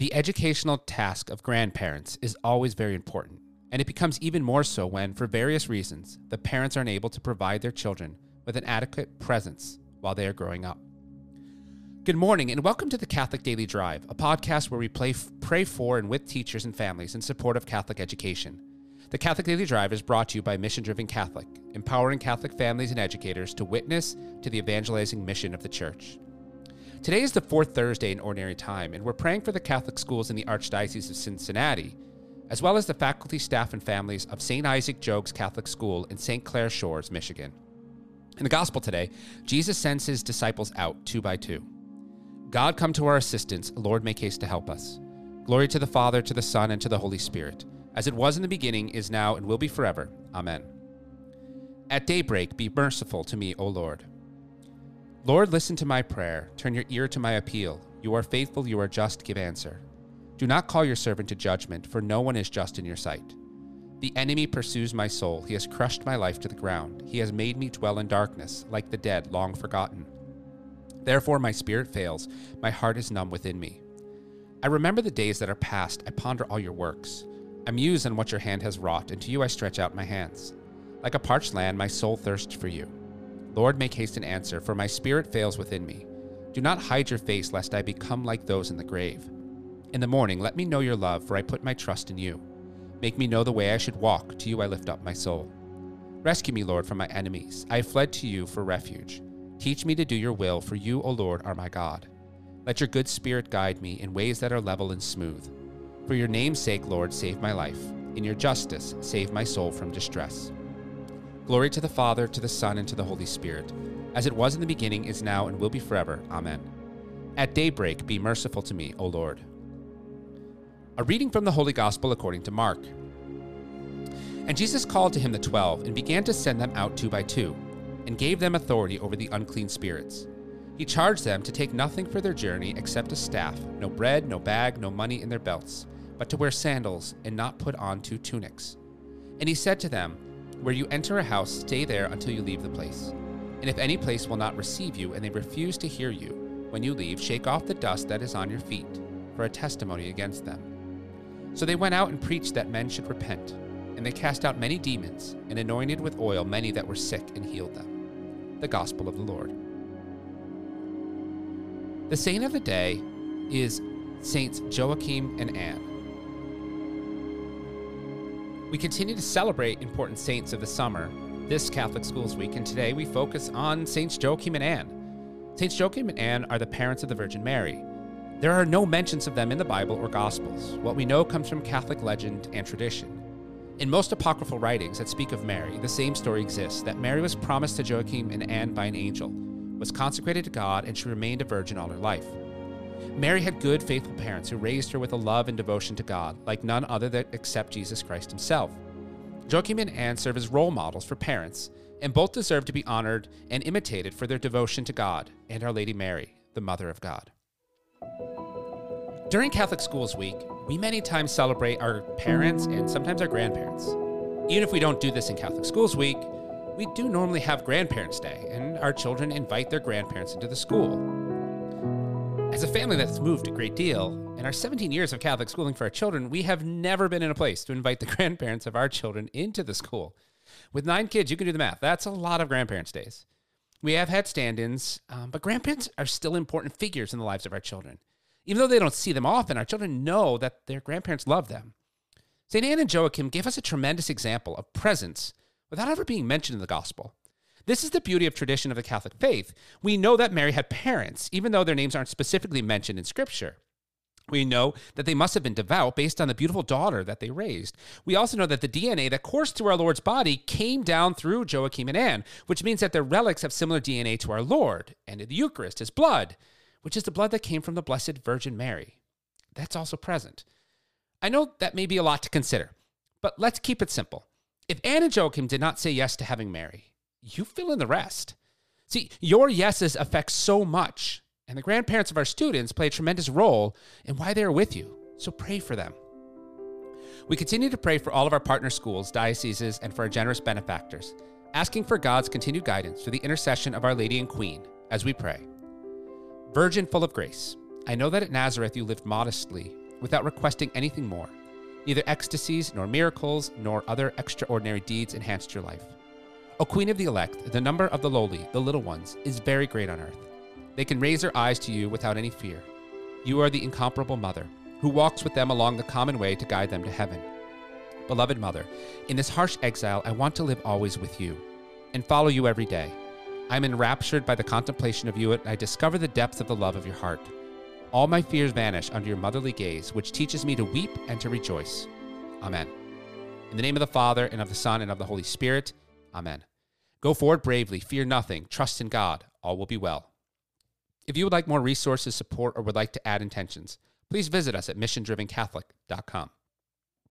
The educational task of grandparents is always very important, and it becomes even more so when, for various reasons, the parents aren't able to provide their children with an adequate presence while they are growing up. Good morning, and welcome to the Catholic Daily Drive, a podcast where we play, pray for and with teachers and families in support of Catholic education. The Catholic Daily Drive is brought to you by Mission Driven Catholic, empowering Catholic families and educators to witness to the evangelizing mission of the Church. Today is the fourth Thursday in Ordinary Time, and we're praying for the Catholic schools in the Archdiocese of Cincinnati, as well as the faculty, staff, and families of St. Isaac Jogues Catholic School in St. Clair Shores, Michigan. In the Gospel today, Jesus sends his disciples out two by two. God, come to our assistance. Lord, make haste to help us. Glory to the Father, to the Son, and to the Holy Spirit, as it was in the beginning, is now, and will be forever. Amen. At daybreak, be merciful to me, O Lord. Lord, listen to my prayer. Turn your ear to my appeal. You are faithful, you are just, give answer. Do not call your servant to judgment, for no one is just in your sight. The enemy pursues my soul. He has crushed my life to the ground. He has made me dwell in darkness, like the dead long forgotten. Therefore, my spirit fails. My heart is numb within me. I remember the days that are past. I ponder all your works. I muse on what your hand has wrought, and to you I stretch out my hands. Like a parched land, my soul thirsts for you. Lord, make haste and answer, for my spirit fails within me. Do not hide your face, lest I become like those in the grave. In the morning, let me know your love, for I put my trust in you. Make me know the way I should walk. To you I lift up my soul. Rescue me, Lord, from my enemies. I have fled to you for refuge. Teach me to do your will, for you, O Lord, are my God. Let your good spirit guide me in ways that are level and smooth. For your name's sake, Lord, save my life. In your justice, save my soul from distress. Glory to the Father, to the Son, and to the Holy Spirit, as it was in the beginning, is now, and will be forever. Amen. At daybreak, be merciful to me, O Lord. A reading from the Holy Gospel according to Mark. And Jesus called to him the twelve, and began to send them out two by two, and gave them authority over the unclean spirits. He charged them to take nothing for their journey except a staff, no bread, no bag, no money in their belts, but to wear sandals, and not put on two tunics. And he said to them, where you enter a house, stay there until you leave the place. And if any place will not receive you, and they refuse to hear you, when you leave, shake off the dust that is on your feet, for a testimony against them. So they went out and preached that men should repent. And they cast out many demons, and anointed with oil many that were sick, and healed them. The Gospel of the Lord. The saint of the day is Saints Joachim and Anne. We continue to celebrate important saints of the summer this Catholic Schools Week, and today we focus on Saints Joachim and Anne. Saints Joachim and Anne are the parents of the Virgin Mary. There are no mentions of them in the Bible or Gospels. What we know comes from Catholic legend and tradition. In most apocryphal writings that speak of Mary, the same story exists that Mary was promised to Joachim and Anne by an angel, was consecrated to God, and she remained a virgin all her life. Mary had good, faithful parents who raised her with a love and devotion to God, like none other that except Jesus Christ himself. Joachim and Anne serve as role models for parents, and both deserve to be honored and imitated for their devotion to God and Our Lady Mary, the Mother of God. During Catholic Schools Week, we many times celebrate our parents and sometimes our grandparents. Even if we don't do this in Catholic Schools Week, we do normally have Grandparents' Day, and our children invite their grandparents into the school. As a family that's moved a great deal, in our 17 years of Catholic schooling for our children, we have never been in a place to invite the grandparents of our children into the school. With nine kids, you can do the math. That's a lot of grandparents' days. We have had stand ins, um, but grandparents are still important figures in the lives of our children. Even though they don't see them often, our children know that their grandparents love them. St. Anne and Joachim gave us a tremendous example of presence without ever being mentioned in the gospel. This is the beauty of tradition of the Catholic faith. We know that Mary had parents, even though their names aren't specifically mentioned in Scripture. We know that they must have been devout based on the beautiful daughter that they raised. We also know that the DNA that coursed through our Lord's body came down through Joachim and Anne, which means that their relics have similar DNA to our Lord, and the Eucharist, his blood, which is the blood that came from the Blessed Virgin Mary. That's also present. I know that may be a lot to consider, but let's keep it simple. If Anne and Joachim did not say yes to having Mary, you fill in the rest. See, your yeses affect so much, and the grandparents of our students play a tremendous role in why they are with you. So pray for them. We continue to pray for all of our partner schools, dioceses, and for our generous benefactors, asking for God's continued guidance through the intercession of Our Lady and Queen as we pray. Virgin full of grace, I know that at Nazareth you lived modestly, without requesting anything more. Neither ecstasies, nor miracles, nor other extraordinary deeds enhanced your life. O Queen of the elect, the number of the lowly, the little ones, is very great on earth. They can raise their eyes to you without any fear. You are the incomparable mother, who walks with them along the common way to guide them to heaven. Beloved mother, in this harsh exile, I want to live always with you and follow you every day. I am enraptured by the contemplation of you, and I discover the depth of the love of your heart. All my fears vanish under your motherly gaze, which teaches me to weep and to rejoice. Amen. In the name of the Father, and of the Son, and of the Holy Spirit. Amen. Go forward bravely, fear nothing, trust in God, all will be well. If you would like more resources, support, or would like to add intentions, please visit us at missiondrivencatholic.com.